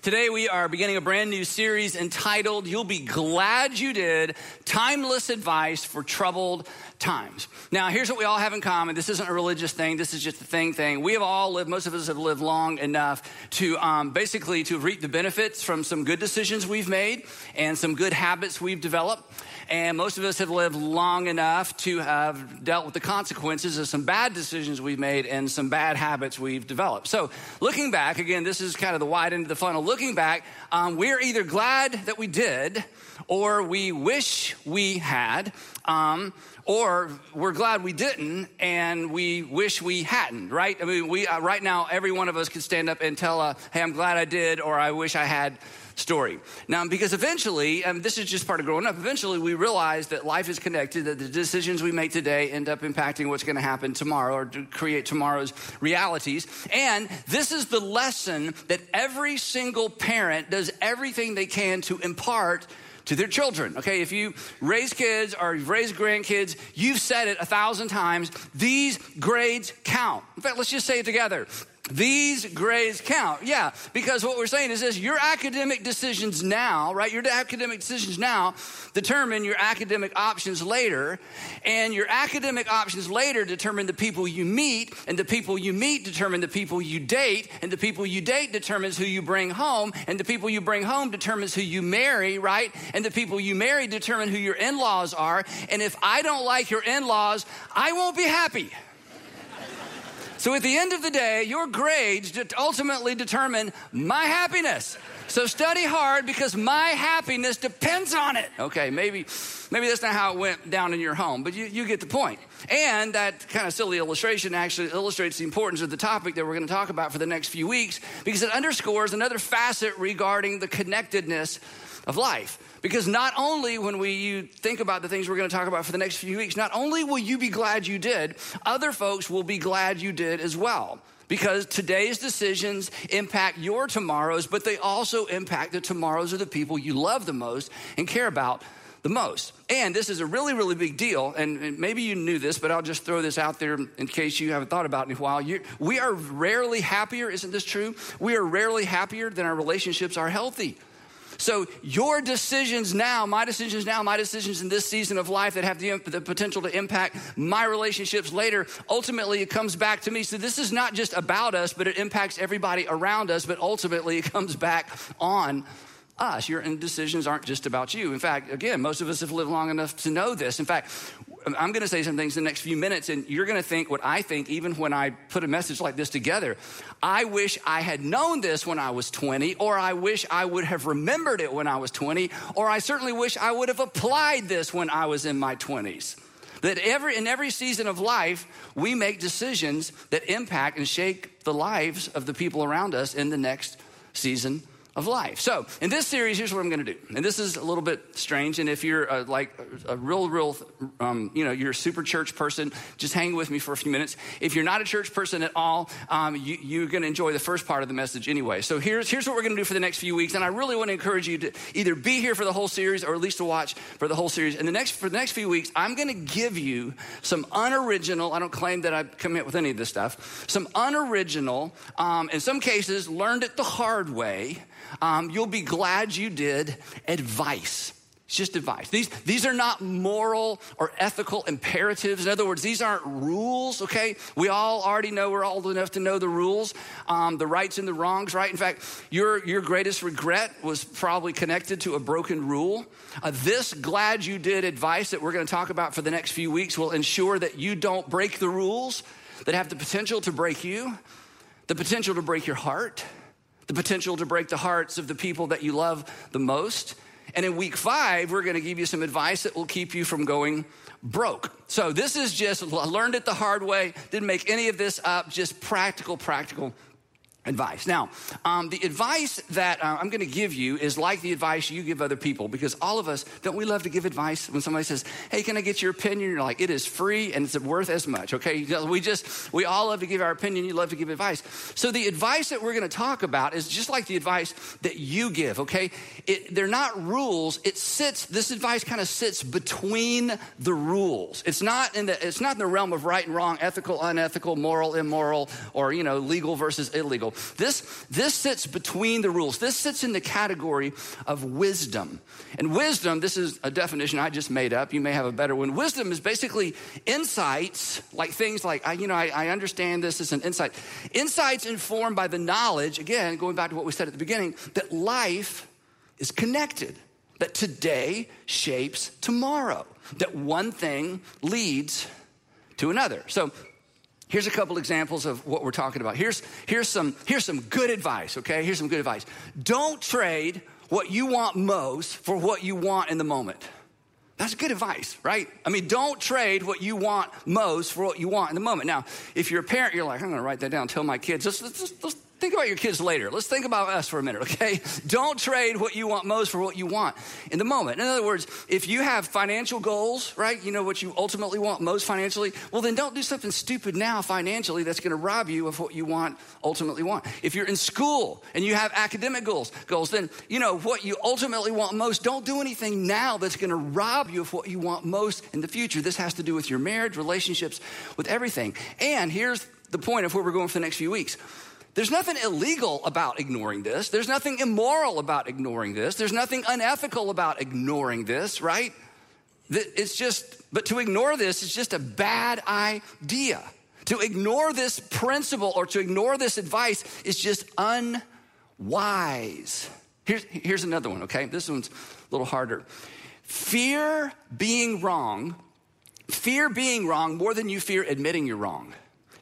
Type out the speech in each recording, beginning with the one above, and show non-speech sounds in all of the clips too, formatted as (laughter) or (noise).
Today, we are beginning a brand new series entitled You'll Be Glad You Did Timeless Advice for Troubled Times. Now, here's what we all have in common. This isn't a religious thing, this is just a thing thing. We have all lived, most of us have lived long enough to um, basically to reap the benefits from some good decisions we've made and some good habits we've developed. And most of us have lived long enough to have dealt with the consequences of some bad decisions we've made and some bad habits we've developed. So, looking back, again, this is kind of the wide end of the funnel. Looking back, um, we're either glad that we did or we wish we had. Um, or we're glad we didn't and we wish we hadn't, right? I mean, we, uh, right now, every one of us could stand up and tell, uh, hey, I'm glad I did, or I wish I had story. Now, because eventually, and this is just part of growing up, eventually we realize that life is connected, that the decisions we make today end up impacting what's going to happen tomorrow or to create tomorrow's realities. And this is the lesson that every single parent does everything they can to impart to their children. Okay, if you raise kids or you've raised grandkids, you've said it a thousand times. These grades count. In fact, let's just say it together. These grades count. Yeah, because what we're saying is this your academic decisions now, right? Your academic decisions now determine your academic options later. And your academic options later determine the people you meet. And the people you meet determine the people you date. And the people you date determines who you bring home. And the people you bring home determines who you marry, right? And the people you marry determine who your in laws are. And if I don't like your in laws, I won't be happy. So at the end of the day, your grades ultimately determine my happiness. So study hard because my happiness depends on it. Okay, maybe maybe that's not how it went down in your home, but you, you get the point. And that kind of silly illustration actually illustrates the importance of the topic that we're going to talk about for the next few weeks because it underscores another facet regarding the connectedness of life. Because not only when we you think about the things we're going to talk about for the next few weeks, not only will you be glad you did, other folks will be glad you did as well. Because today's decisions impact your tomorrows, but they also impact the tomorrows of the people you love the most and care about the most. And this is a really, really big deal. And, maybe you knew this, but I'll just throw this out there in case you haven't thought about it in a while. You, we are rarely happier, isn't this true? We are rarely happier than our relationships are healthy. So, your decisions now, my decisions now, my decisions in this season of life that have the, the, potential to impact my relationships later, ultimately it comes back to me. So, this is not just about us, but it impacts everybody around us, but ultimately it comes back on us. Your decisions aren't just about you. In fact, again, most of us have lived long enough to know this. In fact, I'm going to say some things in the next few minutes, and you're going to think what I think even when I put a message like this together. I wish I had known this when I was 20, or I wish I would have remembered it when I was 20, or I certainly wish I would have applied this when I was in my 20s. That every, in every season of life, we make decisions that impact and shake the lives of the people around us in the next season of life. So, in this series, here's what I'm going to do. And this is a little bit strange. And if you're uh, like a real, real, um, you know, you're a super church person, just hang with me for a few minutes. If you're not a church person at all, um, you, are going to enjoy the first part of the message anyway. So, here's, here's what we're going to do for the next few weeks. And I really want to encourage you to either be here for the whole series or at least to watch for the whole series. And the next, for the next few weeks, I'm going to give you some unoriginal, I don't claim that I commit with any of this stuff, some unoriginal, um, in some cases, learned it the hard way um, you'll be glad you did advice. It's just advice. These, these are not moral or ethical imperatives. In other words, these aren't rules, okay? We all already know, we're old enough to know the rules, um, the rights and the wrongs, right? In fact, your, your greatest regret was probably connected to a broken rule. Uh, this glad you did advice that we're going to talk about for the next few weeks will ensure that you don't break the rules that have the potential to break you, the potential to break your heart the potential to break the hearts of the people that you love the most. And in week five, we're going to give you some advice that will keep you from going broke. So this is just learned it the hard way, didn't make any of this up, just practical, practical advice. Now, um, the advice that uh, I'm going to give you is like the advice you give other people because all of us, don't we love to give advice when somebody says, Hey, can I get your opinion? You're like, It is free and it's worth as much, okay? We just, we all love to give our opinion. You love to give advice. So the advice that we're going to talk about is just like the advice that you give, okay? It, they're not rules. It sits, this advice kind of sits between the rules. It's not in the, it's not in the realm of right and wrong, ethical, unethical, moral, immoral, or, you know, legal versus illegal. This, this sits between the rules. This sits in the category of wisdom. And wisdom, this is a definition I just made up. You may have a better one. Wisdom is basically insights, like things like, I, you know, I, I understand this as an insight. Insights informed by the knowledge, again, going back to what we said at the beginning, that life is connected, that today shapes tomorrow, that one thing leads to another. So Here's a couple examples of what we're talking about. Here's, here's, some, here's some good advice, okay? Here's some good advice. Don't trade what you want most for what you want in the moment. That's good advice, right? I mean, don't trade what you want most for what you want in the moment. Now, if you're a parent, you're like, I'm gonna write that down, tell my kids, let's, let's, let's Think about your kids later. Let's think about us for a minute, okay? (laughs) Don't trade what you want most for what you want in the moment. In other words, if you have financial goals, right, you know what you ultimately want most financially, well, then don't do something stupid now financially that's gonna rob you of what you want ultimately want. If you're in school and you have academic goals, goals, then you know what you ultimately want most, don't do anything now that's gonna rob you of what you want most in the future. This has to do with your marriage, relationships, with everything. And here's the point of where we're going for the next few weeks there's nothing illegal about ignoring this. There's nothing immoral about ignoring this. There's nothing unethical about ignoring this, right? It's just, but to ignore this is just a bad idea. To ignore this principle or to ignore this advice is just unwise. Here's, here's another one, okay? This one's a little harder. Fear being wrong, fear being wrong more than you fear admitting you're wrong.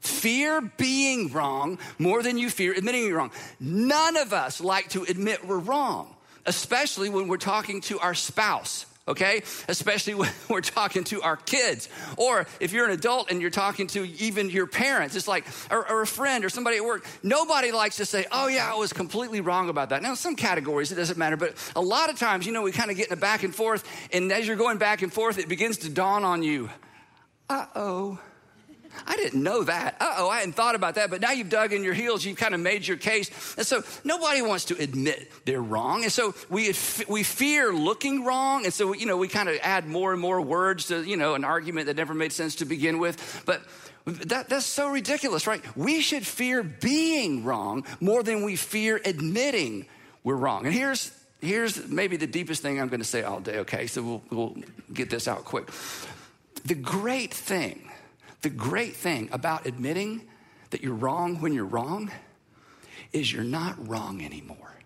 Fear being wrong more than you fear admitting you're wrong. None of us like to admit we're wrong, especially when we're talking to our spouse okay? Especially (laughs) when we're talking to our kids. Or if you're an adult and you're talking to even your parents, it's like, or, or, a friend or somebody at work. Nobody likes to say, oh, yeah, I was completely wrong about that. Now, some categories, it doesn't matter, but a lot of times, you know, we kind of get in a back and forth, and as you're going back and forth, it begins to dawn on you, uh oh I didn't know that. Uh oh, I hadn't thought about that. But now you've dug in your heels, you've kind of made your case. And so nobody wants to admit they're wrong. And so we, we fear looking wrong. And so, you know, we kind of add more and more words to, you know, an argument that never made sense to begin with. But that, that's so ridiculous, right? We should fear being wrong more than we fear admitting we're wrong. And here's, here's maybe the deepest thing I'm going to say all day, okay? So we'll, we'll get this out quick. The great thing the great thing about admitting that you're wrong when you're wrong is you're not wrong anymore.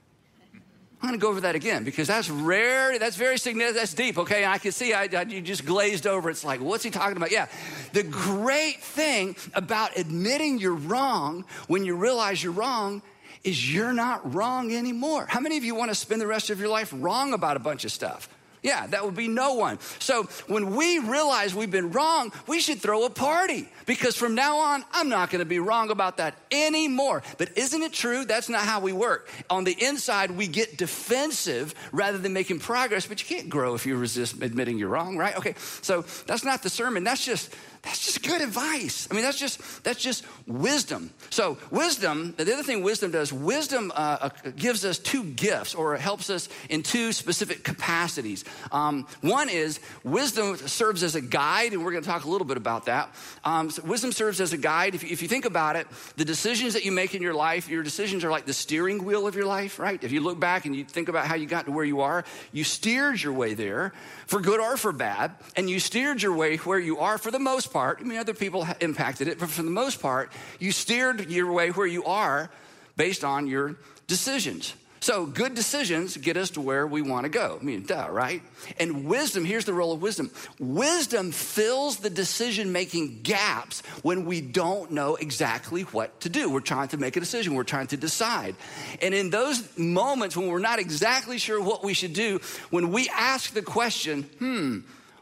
I'm going to go over that again because that's rare. That's very significant. That's deep. Okay, I can see I, I, you just glazed over. It's like, what's he talking about? Yeah, the great thing about admitting you're wrong when you realize you're wrong is you're not wrong anymore. How many of you want to spend the rest of your life wrong about a bunch of stuff? Yeah, that would be no one. So when we realize we've been wrong, we should throw a party because from now on, I'm not going to be wrong about that anymore. But isn't it true? That's not how we work. On the inside, we get defensive rather than making progress, but you can't grow if you resist admitting you're wrong, right? Okay, so that's not the sermon. That's just that's just good advice. I mean, that's just that's just wisdom. So wisdom. The other thing wisdom does, wisdom uh, uh, gives us two gifts, or helps us in two specific capacities. Um, one is wisdom serves as a guide, and we're going to talk a little bit about that. Um, so wisdom serves as a guide. If, if you think about it, the decisions that you make in your life, your decisions are like the steering wheel of your life, right? If you look back and you think about how you got to where you are, you steered your way there for good or for bad, and you steered your way where you are for the most part, I mean, other people impacted it, but for the most part, you steered your way where you are based on your decisions. So, good decisions get us to where we want to go. I mean, duh, right? And wisdom, here's the role of wisdom wisdom fills the decision making gaps when we don't know exactly what to do. We're trying to make a decision, we're trying to decide. And in those moments when we're not exactly sure what we should do, when we ask the question, hmm,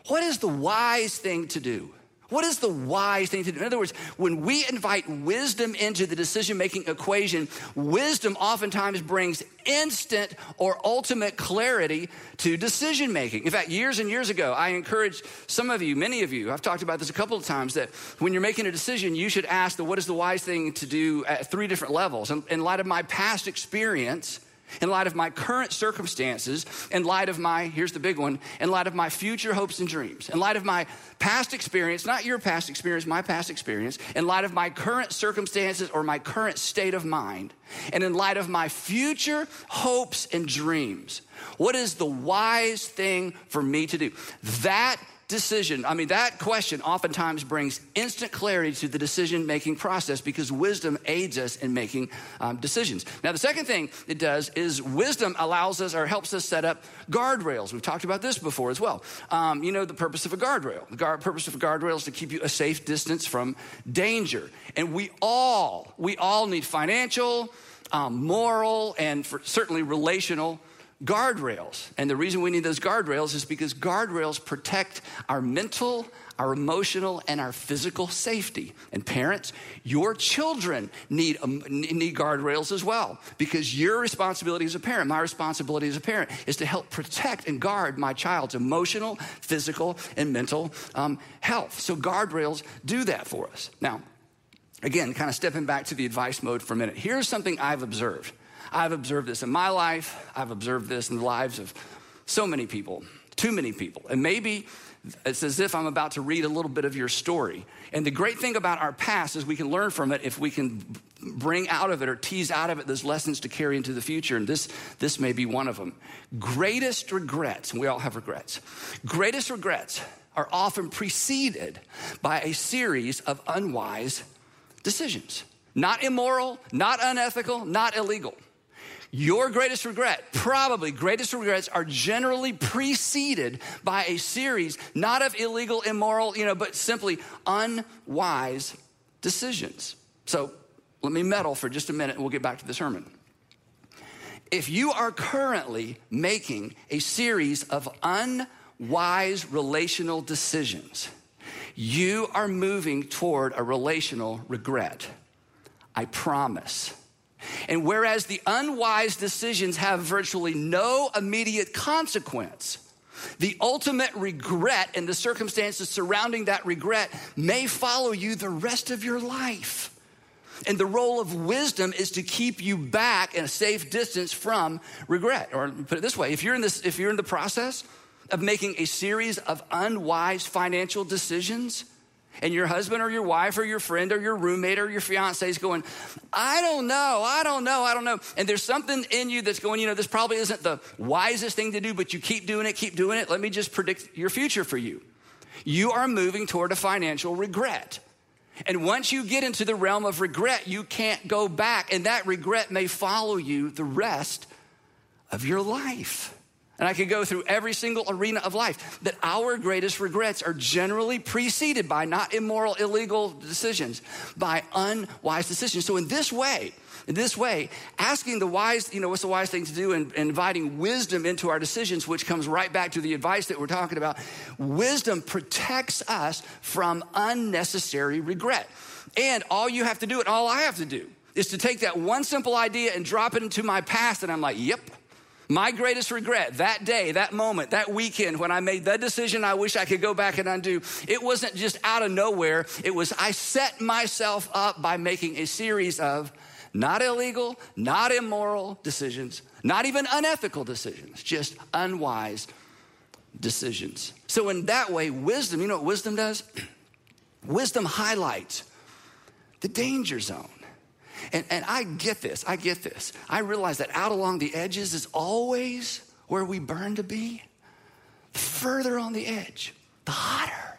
what is the wise thing to do? What is the wise thing to do? In other words, when we invite wisdom into the decision making equation, wisdom oftentimes brings instant or ultimate clarity to decision making. In fact, years and years ago, I encouraged some of you, many of you, I've talked about this a couple of times, that when you're making a decision, you should ask the what is the wise thing to do at three different levels. In, in light of my past experience, in light of my current circumstances, in light of my, here's the big one, in light of my future hopes and dreams, in light of my past experience, not your past experience, my past experience, in light of my current circumstances or my current state of mind, and in light of my future hopes and dreams. What is the wise thing for me to do? That decision, I mean, that question oftentimes brings instant clarity to the decision making process because wisdom aids us in making um, decisions. Now, the second thing it does is wisdom allows us or helps us set up guardrails. We've talked about this before as well. Um, you know, the purpose of a guardrail. The guard, purpose of a guardrail is to keep you a safe distance from danger. And we all, we all need financial, um, moral, and certainly relational guardrails. And the reason we need those guardrails is because guardrails protect our mental, our emotional, and our physical safety. And parents, your children need, um, need guardrails as well because your responsibility as a parent, my responsibility as a parent, is to help protect and guard my child's emotional, physical, and mental um, health. So guardrails do that for us. Now, again, kind of stepping back to the advice mode for a minute, here's something I've observed. I've observed this in my life. I've observed this in the lives of so many people, too many people. And maybe it's as if I'm about to read a little bit of your story. And the great thing about our past is we can learn from it if we can bring out of it or tease out of it those lessons to carry into the future. And this, this may be one of them. Greatest regrets, we all have regrets, greatest regrets are often preceded by a series of unwise decisions. Not immoral, not unethical, not illegal. Your greatest regret, probably greatest regrets, are generally preceded by a series not of illegal, immoral, you know, but simply unwise decisions. So let me meddle for just a minute and we'll get back to the sermon. If you are currently making a series of unwise relational decisions, you are moving toward a relational regret. I promise. And whereas the unwise decisions have virtually no immediate consequence, the ultimate regret and the circumstances surrounding that regret may follow you the rest of your life. And the role of wisdom is to keep you back in a safe distance from regret. Or put it this way, if you're in this if you're in the process of making a series of unwise financial decisions, and your husband or your wife or your friend or your roommate or your fiance is going, I don't know, I don't know, I don't know. And there's something in you that's going, you know, this probably isn't the wisest thing to do, but you keep doing it, keep doing it. Let me just predict your future for you. You are moving toward a financial regret. And once you get into the realm of regret, you can't go back. And that regret may follow you the rest of your life. And I could go through every single arena of life that our greatest regrets are generally preceded by not immoral, illegal decisions, by unwise decisions. So, in this way, in this way, asking the wise, you know, what's the wise thing to do and, inviting wisdom into our decisions, which comes right back to the advice that we're talking about, wisdom protects us from unnecessary regret. And all you have to do, and all I have to do, is to take that one simple idea and drop it into my past, and I'm like, yep, my greatest regret that day, that moment, that weekend when I made that decision I wish I could go back and undo, it wasn't just out of nowhere. It was I set myself up by making a series of not illegal, not immoral decisions, not even unethical decisions, just unwise decisions. So, in that way, wisdom, you know what wisdom does? (clears throat) wisdom highlights the danger zone. And, and I get this, I get this. I realize that out along the edges is always where we burn to be. Further on the edge, the hotter,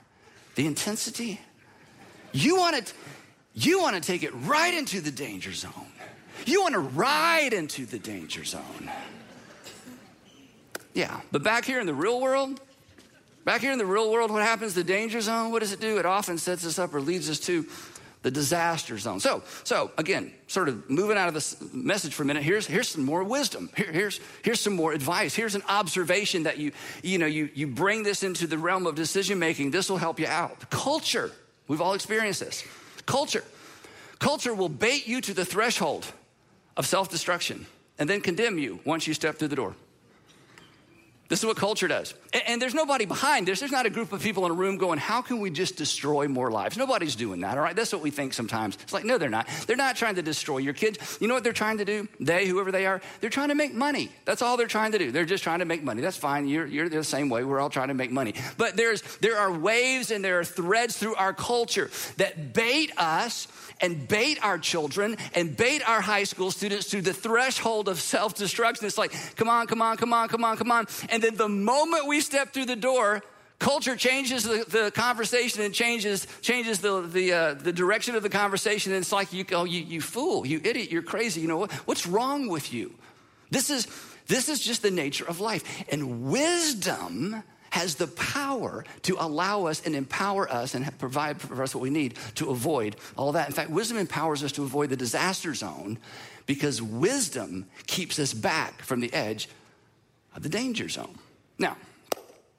the intensity. You want to, you want to take it right into the danger zone. You want to ride into the danger zone. Yeah, but back here in the real world, back here in the real world, what happens? The danger zone, what does it do? It often sets us up or leads us to the disaster zone. So, so again, sort of moving out of this message for a minute. Here's here's some more wisdom. Here, here's here's some more advice. Here's an observation that you you know you you bring this into the realm of decision making. This will help you out. Culture. We've all experienced this. Culture. Culture will bait you to the threshold of self destruction and then condemn you once you step through the door. This is what culture does. And, there's nobody behind this. There's not a group of people in a room going, How can we just destroy more lives? Nobody's doing that, all right? That's what we think sometimes. It's like, No, they're not. They're not trying to destroy your kids. You know what they're trying to do? They, whoever they are, they're trying to make money. That's all they're trying to do. They're just trying to make money. That's fine. You're, you're the same way. We're all trying to make money. But there's, there are waves and there are threads through our culture that bait us and bait our children and bait our high school students to the threshold of self destruction. It's like, come on, come on, come on, come on, come on. And then the moment we step through the door, culture changes the, the conversation and changes changes the the, uh, the direction of the conversation. And it's like you go, you, you fool, you idiot, you're crazy. You know what? What's wrong with you? This is this is just the nature of life. And wisdom has the power to allow us and empower us and provide for us what we need to avoid all that. In fact, wisdom empowers us to avoid the disaster zone because wisdom keeps us back from the edge of the danger zone. Now,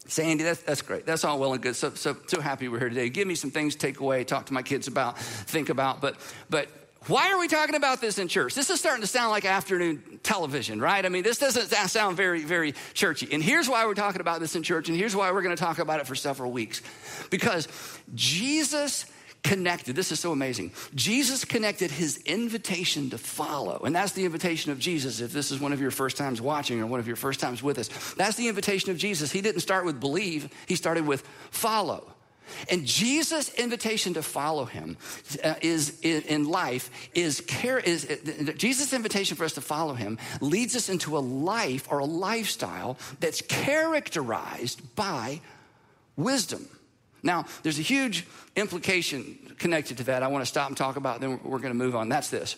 Sandy, that's, that's great. That's all well and good. So, so, so happy we're here today. Give me some things to take away, talk to my kids about, think about. But, but why are we talking about this in church? This is starting to sound like afternoon television, right? I mean, this doesn't sound very, very churchy. And here's why we're talking about this in church, and here's why we're going to talk about it for several weeks. Because Jesus connected, this is so amazing. Jesus connected his invitation to follow, and that's the invitation of Jesus. If this is one of your first times watching or one of your first times with us, that's the invitation of Jesus. He didn't start with believe, he started with follow. And Jesus' invitation to follow him uh, is in, life is care is uh, Jesus' invitation for us to follow him leads us into a life or a lifestyle that's characterized by wisdom. Now, there's a huge implication connected to that. I want to stop and talk about. Then we're going to move on. That's this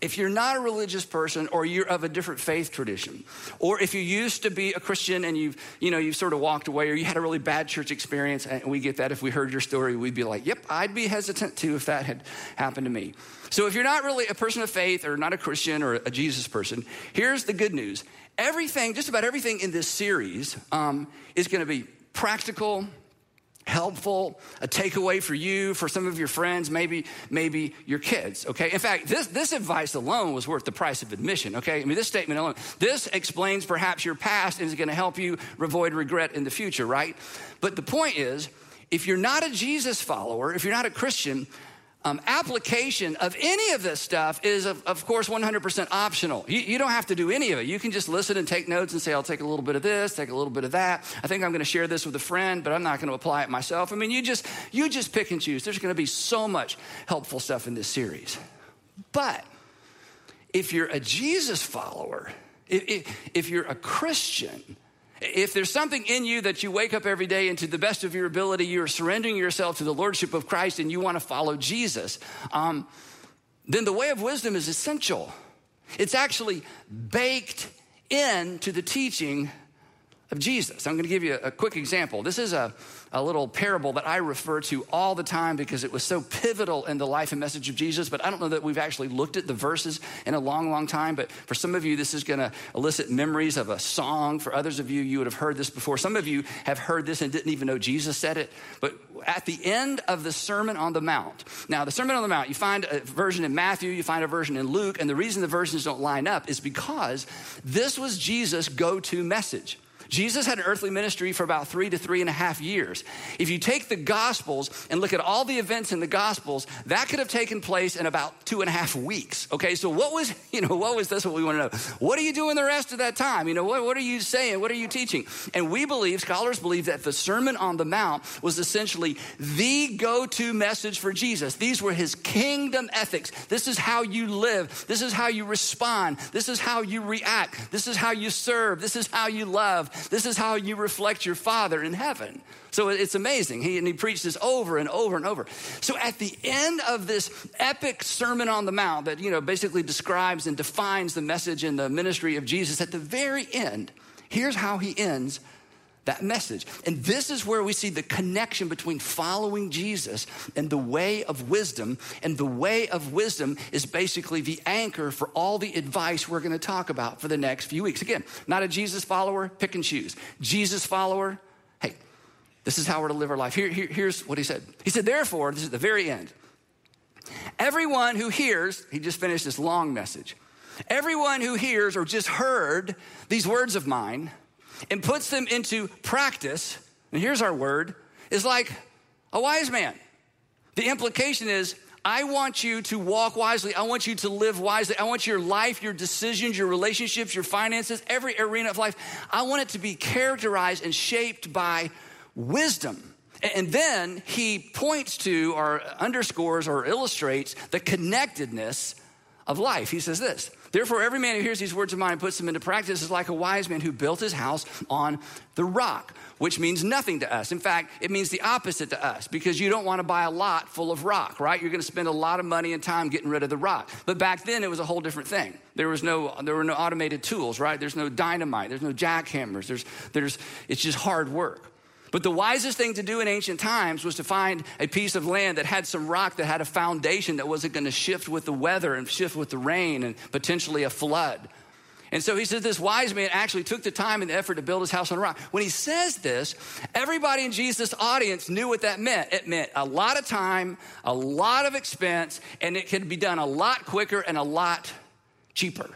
if you're not a religious person or you're of a different faith tradition or if you used to be a christian and you've you know you've sort of walked away or you had a really bad church experience and we get that if we heard your story we'd be like yep i'd be hesitant too if that had happened to me so if you're not really a person of faith or not a christian or a jesus person here's the good news everything just about everything in this series um, is going to be practical helpful, a takeaway for you, for some of your friends, maybe, maybe your kids, okay? In fact, this, this advice alone was worth the price of admission, okay? I mean, this statement alone, this explains perhaps your past and is gonna help you avoid regret in the future, right? But the point is, if you're not a Jesus follower, if you're not a Christian, um, application of any of this stuff is, of, of course, 100% optional. You, you, don't have to do any of it. You can just listen and take notes and say, I'll take a little bit of this, take a little bit of that. I think I'm going to share this with a friend, but I'm not going to apply it myself. I mean, you just, you just pick and choose. There's going to be so much helpful stuff in this series. But if you're a Jesus follower, if, if you're a Christian, if there's something in you that you wake up every day and to the best of your ability, you're surrendering yourself to the Lordship of Christ and you want to follow Jesus, um, then the way of wisdom is essential. It's actually baked into the teaching of Jesus. I'm going to give you a, quick example. This is a, a little parable that I refer to all the time because it was so pivotal in the life and message of Jesus. But I don't know that we've actually looked at the verses in a long, long time. But for some of you, this is going to elicit memories of a song. For others of you, you would have heard this before. Some of you have heard this and didn't even know Jesus said it. But at the end of the Sermon on the Mount, now the Sermon on the Mount, you find a version in Matthew, you find a version in Luke. And the reason the versions don't line up is because this was Jesus' go to message. Jesus had an earthly ministry for about three to three and a half years. If you take the Gospels and look at all the events in the Gospels, that could have taken place in about two and a half weeks. Okay, so what was, (laughs) you know, what was this? What we want to know. What are you doing the rest of that time? You know, what, what are you saying? What are you teaching? And we believe, scholars believe, that the Sermon on the Mount was essentially the go to message for Jesus. These were his kingdom ethics. This is how you live. This is how you respond. This is how you react. This is how you serve. This is how you love. This is how you reflect your Father in heaven. So it's amazing. He, and he preached this over and over and over. So at the end of this epic Sermon on the Mount that, you know, basically describes and defines the message and the ministry of Jesus, at the very end, here's how he ends that message. And this is where we see the connection between following Jesus and the way of wisdom. And the way of wisdom is basically the anchor for all the advice we're going to talk about for the next few weeks. Again, not a Jesus follower, pick and choose. Jesus follower, hey, this is how we're to live our life. Here, here, here's what he said. He said, therefore, this is the very end. Everyone who hears, he just finished this long message. Everyone who hears or just heard these words of mine and puts them into practice, and here's our word, is like a wise man. The implication is, I want you to walk wisely. I want you to live wisely. I want your life, your decisions, your relationships, your finances, every arena of life. I want it to be characterized and shaped by wisdom. And then he points to or underscores or illustrates the connectedness of life. He says this Therefore, every man who hears these words of mine and puts them into practice is like a wise man who built his house on the rock, which means nothing to us. In fact, it means the opposite to us because you don't want to buy a lot full of rock, right? You're going to spend a lot of money and time getting rid of the rock. But back then, it was a whole different thing. There was no, there were no automated tools, right? There's no dynamite. There's no jackhammers. There's, there's, it's just hard work. But the wisest thing to do in ancient times was to find a piece of land that had some rock that had a foundation that wasn't going to shift with the weather and shift with the rain and potentially a flood. And so he says this wise man actually took the time and the effort to build his house on a rock. When he says this, everybody in Jesus' audience knew what that meant. It meant a lot of time, a lot of expense, and it could be done a lot quicker and a lot cheaper.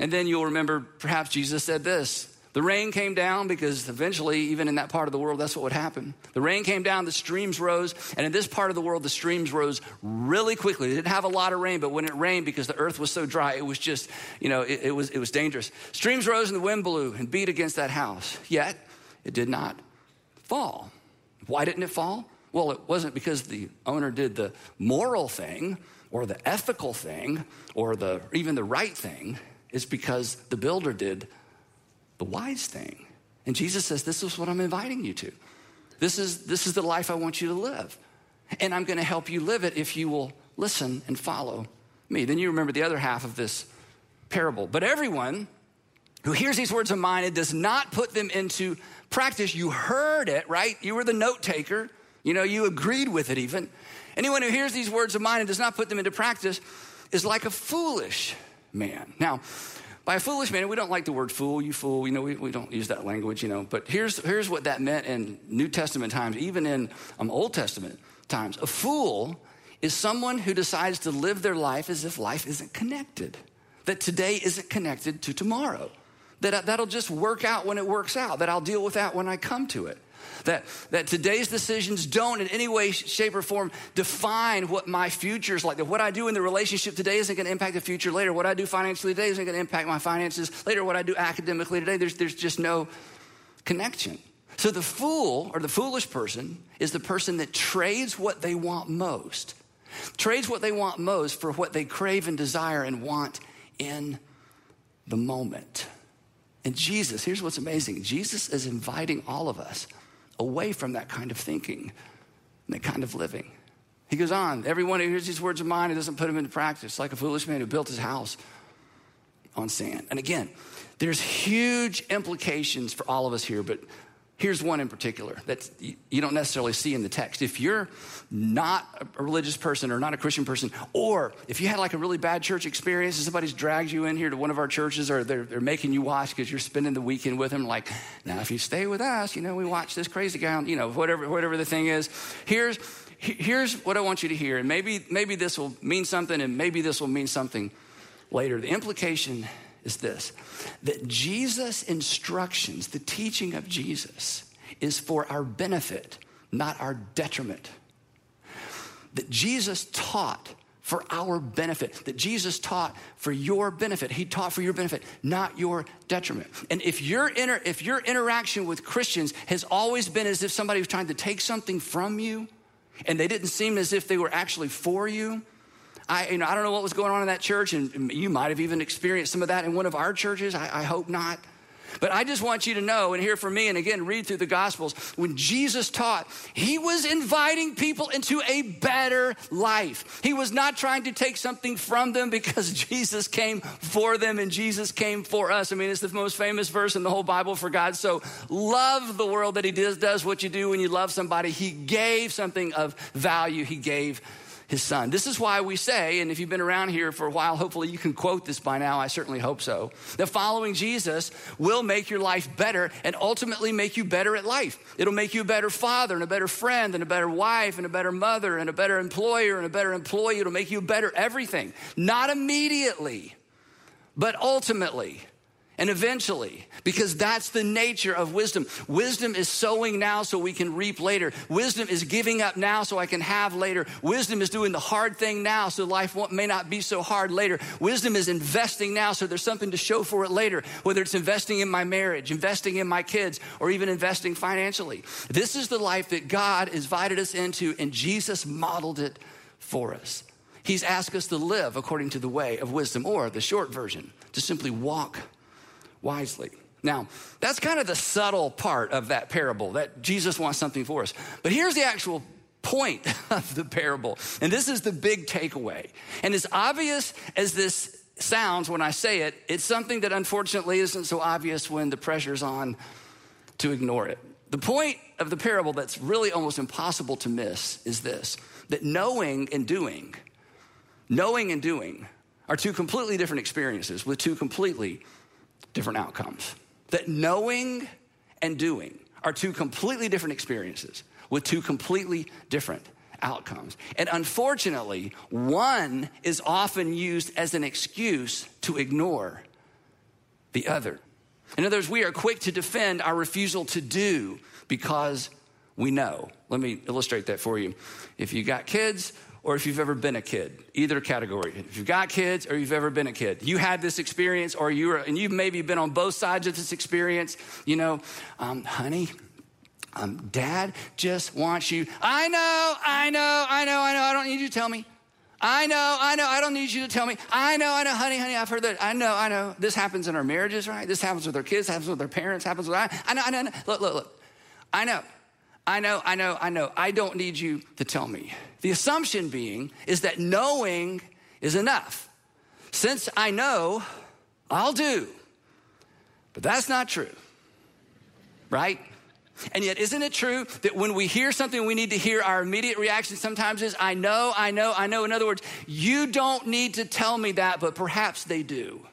And then you'll remember perhaps Jesus said this the rain came down because eventually, even in that part of the world, that's what would happen. The rain came down, the streams rose, and in this part of the world, the streams rose really quickly. They didn't have a lot of rain, but when it rained, because the earth was so dry, it was just, you know, it, it was, it was dangerous. Streams rose and the wind blew and beat against that house, yet it did not fall. Why didn't it fall? Well, it wasn't because the owner did the moral thing or the ethical thing or the, even the right thing. It's because the builder did the wise thing. And Jesus says, This is what I'm inviting you to. This is, this is the life I want you to live. And I'm going to help you live it if you will listen and follow me. Then you remember the other half of this parable. But everyone who hears these words of mine and does not put them into practice, you heard it, right? You were the note taker. You know, you agreed with it even. Anyone who hears these words of mine and does not put them into practice is like a foolish man. Now, by a foolish man, we don't like the word fool, you fool, you know, we, we don't use that language, you know. But here's, here's what that meant in New Testament times, even in um, Old Testament times. A fool is someone who decides to live their life as if life isn't connected, that today isn't connected to tomorrow, that that'll just work out when it works out, that I'll deal with that when I come to it. That, that today's decisions don't in any way, shape, or form define what my future is like. That what I do in the relationship today isn't going to impact the future later. What I do financially today isn't going to impact my finances later. What I do academically today, there's, there's just no connection. So the fool or the foolish person is the person that trades what they want most, trades what they want most for what they crave and desire and want in the moment. And Jesus, here's what's amazing Jesus is inviting all of us away from that kind of thinking and that kind of living. He goes on, everyone who hears these words of mine and doesn't put them into practice, like a foolish man who built his house on sand. And again, there's huge implications for all of us here, but Here's one in particular that you don't necessarily see in the text. If you're not a religious person or not a Christian person, or if you had like a really bad church experience and somebody's dragged you in here to one of our churches or they're, they're making you watch because you're spending the weekend with them, like, now if you stay with us, you know, we watch this crazy guy, you know, whatever, whatever the thing is. Here's, here's what I want you to hear. And maybe, maybe this will mean something and maybe this will mean something later. The implication is this that Jesus' instructions, the teaching of Jesus, is for our benefit, not our detriment. That Jesus taught for our benefit, that Jesus taught for your benefit. He taught for your benefit, not your detriment. And if your, inter, if your interaction with Christians has always been as if somebody was trying to take something from you and they didn't seem as if they were actually for you, I, you know, I don't know what was going on in that church, and you might have even experienced some of that in one of our churches. I, I hope not. But I just want you to know and hear from me, and again, read through the Gospels. When Jesus taught, he was inviting people into a better life. He was not trying to take something from them because (laughs) Jesus came for them and Jesus came for us. I mean, it's the most famous verse in the whole Bible for God. So love the world that he does, does what you do when you love somebody. He gave something of value, he gave his son. This is why we say, and if you've been around here for a while, hopefully you can quote this by now. I certainly hope so. That following Jesus will make your life better and ultimately make you better at life. It'll make you a better father and a better friend and a better wife and a better mother and a better employer and a better employee. It'll make you better everything. Not immediately, but ultimately and eventually, because that's the nature of wisdom. Wisdom is sowing now so we can reap later. Wisdom is giving up now so I can have later. Wisdom is doing the hard thing now so life may not be so hard later. Wisdom is investing now so there's something to show for it later, whether it's investing in my marriage, investing in my kids, or even investing financially. This is the life that God invited us into, and Jesus modeled it for us. He's asked us to live according to the way of wisdom, or the short version, to simply walk wisely. Now, that's kind of the subtle part of that parable that Jesus wants something for us. But here's the actual point (laughs) of the parable. And this is the big takeaway. And as obvious as this sounds when I say it, it's something that unfortunately isn't so obvious when the pressure's on to ignore it. The point of the parable that's really almost impossible to miss is this that knowing and doing, knowing and doing are two completely different experiences with two completely different outcomes. That knowing and doing are two completely different experiences with two completely different outcomes. And unfortunately, one is often used as an excuse to ignore the other. In other words, we are quick to defend our refusal to do because we know. Let me illustrate that for you. If you got kids, or if you've ever been a kid, either category. If you've got kids or you've ever been a kid, you had this experience, or you were, and you've maybe been on both sides of this experience. You know, um, honey, um, dad just wants you. I know, I know, I know, I know. I don't need you to tell me. I know, I know, I don't need you to tell me. I know, I know, honey, honey, I've heard that. I know, I know. This happens in our marriages, right? This happens with our kids, happens with our parents, happens with I, I know, I know, I know. Look, look, look. I know. I know, I know, I know. I don't need you to tell me. The assumption being is that knowing is enough. Since I know, I'll do. But that's not true, right? And yet, isn't it true that when we hear something we need to hear, our immediate reaction sometimes is, I know, I know, I know. In other words, you don't need to tell me that, but perhaps they do.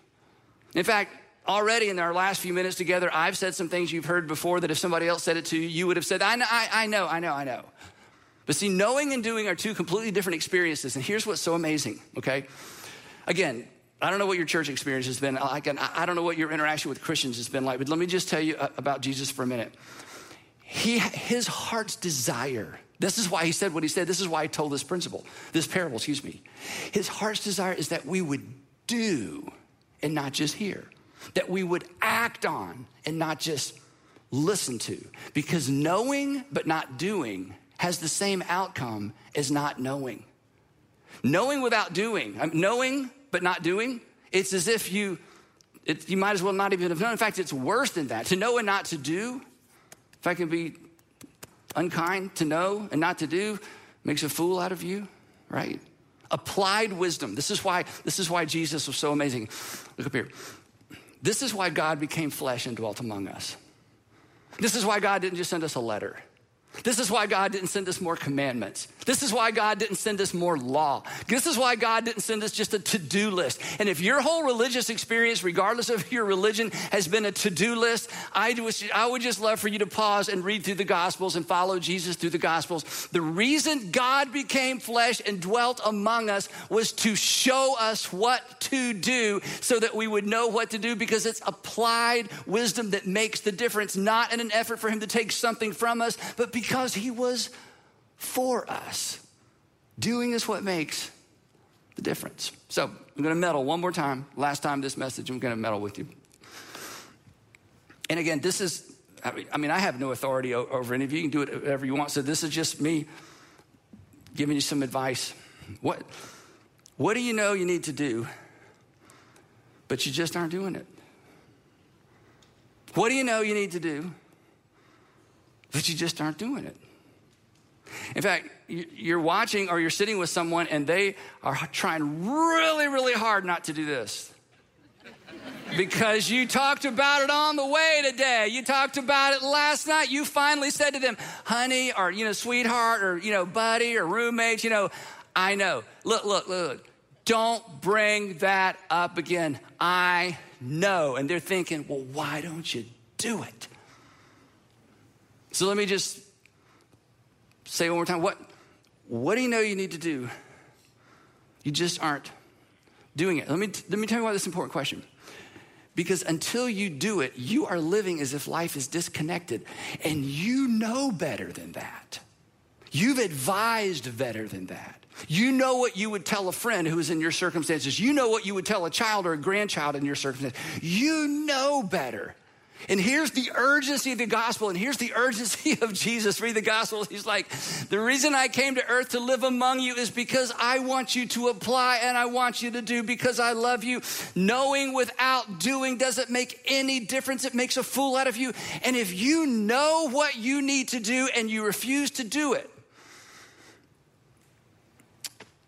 In fact, already in our last few minutes together, I've said some things you've heard before that if somebody else said it to you, you would have said, I know, I, I know, I know, I know. But see, knowing and doing are two completely different experiences. And here's what's so amazing, okay? Again, I don't know what your church experience has been. I, I don't know what your interaction with Christians has been like, but let me just tell you uh, about Jesus for a minute. He, his heart's desire, this is why he said what he said. This is why he told this principle, this parable, excuse me. His heart's desire is that we would do and not just hear that we would act on and not just listen to. Because knowing but not doing has the same outcome as not knowing. Knowing without doing, knowing but not doing, it's as if you, it, you might as well not even have known. In fact, it's worse than that. To know and not to do, if I can be unkind, to know and not to do makes a fool out of you, right? Applied wisdom. This is why, this is why Jesus was so amazing. Look up here. This is why God became flesh and dwelt among us. This is why God didn't just send us a letter. This is why God didn't send us more commandments. This is why God didn't send us more law. This is why God didn't send us just a to do list. And if your whole religious experience, regardless of (laughs) your religion, has been a to do list, I, would just love for you to pause and read through the Gospels and follow Jesus through the Gospels. The reason God became flesh and dwelt among us was to show us what to do so that we would know what to do because it's applied wisdom that makes the difference, not in an effort for Him to take something from us, but because he was for us. Doing is what makes the difference. So I'm going to meddle one more time. Last time this message, I'm going to meddle with you. And again, this is, I mean, I have no authority over any of you. You can do it whatever you want. So this is just me giving you some advice. What, what do you know you need to do, but you just aren't doing it? What do you know you need to do? But you just aren't doing it. In fact, you're watching or you're sitting with someone and they are trying really, really hard not to do this. Because you talked about it on the way today. You talked about it last night. You finally said to them, honey, or, you know, sweetheart, or, you know, buddy, or roommate, you know, I know. Look, look, look. Don't bring that up again. I know. And they're thinking, well, why don't you do it? So let me just say one more time what, what do you know you need to do? You just aren't doing it. Let me, let me tell you why this is an important question. Because until you do it, you are living as if life is disconnected, and you know better than that. You've advised better than that. You know what you would tell a friend who is in your circumstances. You know what you would tell a child or a grandchild in your circumstances. You know better. And here's the urgency of the gospel, and here's the urgency of Jesus. Read the gospel. He's like, The reason I came to earth to live among you is because I want you to apply and I want you to do because I love you. Knowing without doing doesn't make any difference, it makes a fool out of you. And if you know what you need to do and you refuse to do it,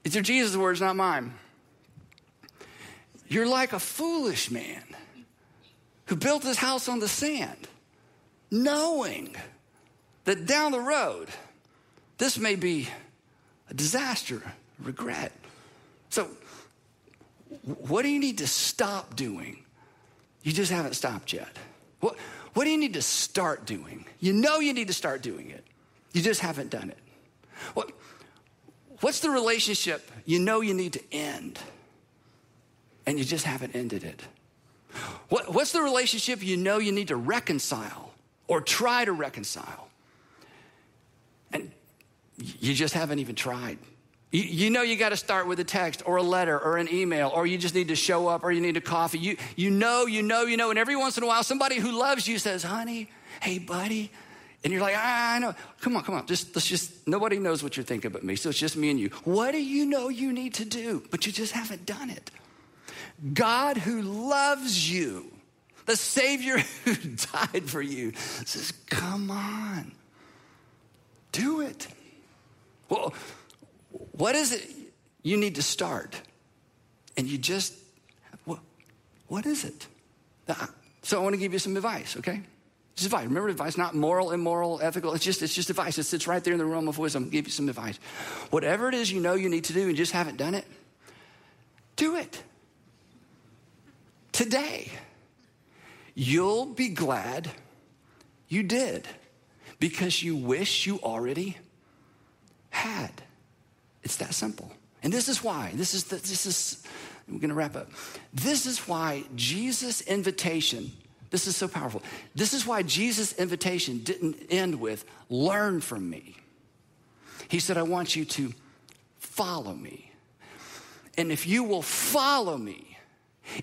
it's are Jesus' words, not mine. You're like a foolish man who built his house on the sand, knowing that down the road, this may be a disaster, regret. So, what do you need to stop doing? You just haven't stopped yet. What, what do you need to start doing? You know you need to start doing it. You just haven't done it. What, what's the relationship you know you need to end and you just haven't ended it? What, what's the relationship you know you need to reconcile or try to reconcile? And you just haven't even tried. You, you know you got to start with a text or a letter or an email, or you just need to show up or you need a coffee. You, you know, you know, you know. And every once in a while, somebody who loves you says, honey, hey, buddy. And you're like, ah, I know. Come on, come on. Just let's just nobody knows what you're thinking but me. So it's just me and you. What do you know you need to do? But you just haven't done it. God who loves you, the Savior (laughs) who died for you, says, Come on, do it. Well, what is it you need to start? And you just, what, is it? So I want to give you some advice, okay? Just advice. Remember advice, not moral, immoral, ethical. It's just, it's just advice. It sits right there in the realm of wisdom. I'll give you some advice. Whatever it is you know you need to do and just haven't done it, do it today. You'll be glad you did because you wish you already had. It's that simple. And this is why. This is the, this is we're to wrap up. This is why Jesus' invitation, this is so powerful. This is why Jesus' invitation didn't end with learn from me. He said I want you to follow me. And if you will follow me,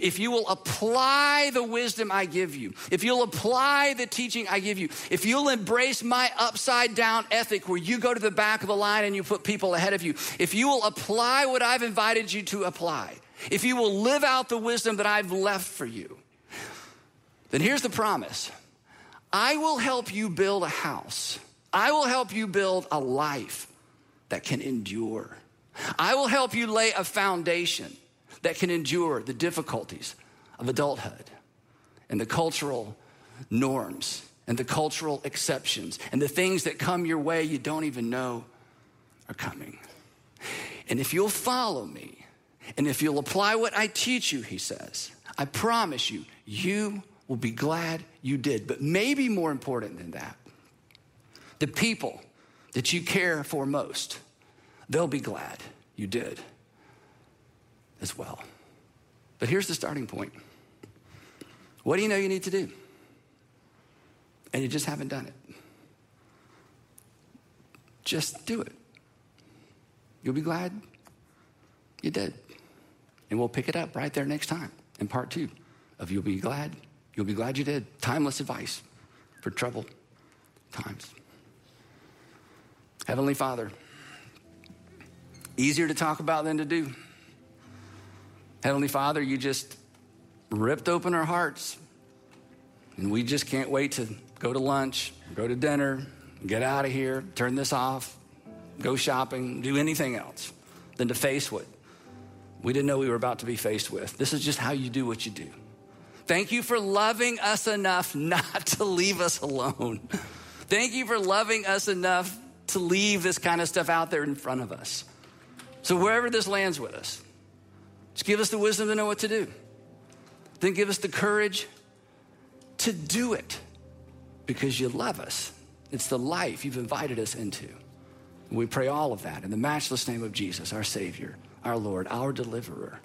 if you will apply the wisdom I give you, if you'll apply the teaching I give you, if you'll embrace my upside down ethic where you go to the back of the line and you put people ahead of you, if you will apply what I've invited you to apply, if you will live out the wisdom that I've left for you, then here's the promise. I will help you build a house, I will help you build a life that can endure. I will help you lay a foundation that can endure the difficulties of adulthood and the cultural norms and the cultural exceptions and the things that come your way you don't even know are coming. And if you'll follow me and if you'll apply what I teach you, he says, I promise you, you will be glad you did. But maybe more important than that, the people that you care for most, they'll be glad you did as well. But here's the starting point what do you know you need to do? And you just haven't done it. Just do it. You'll be glad you did. And we'll pick it up right there next time in part two of You'll Be Glad. You'll be glad you did. Timeless advice for troubled times. Heavenly Father, easier to talk about than to do. Heavenly Father, you just ripped open our hearts And we just can't wait to go to lunch, go to dinner, get out of here, turn this off, go shopping, do anything else than to face what we didn't know we were about to be faced with. This is just how you do what you do. Thank you for loving us enough (laughs) not to leave us alone. Thank you for loving us enough to leave this kind of stuff out there in front of us. So, wherever this lands with us, just give us the wisdom to know what to do. Then give us the courage to do it because you love us. It's the life you've invited us into. We pray all of that in the matchless name of Jesus, our Savior, our Lord, our deliverer.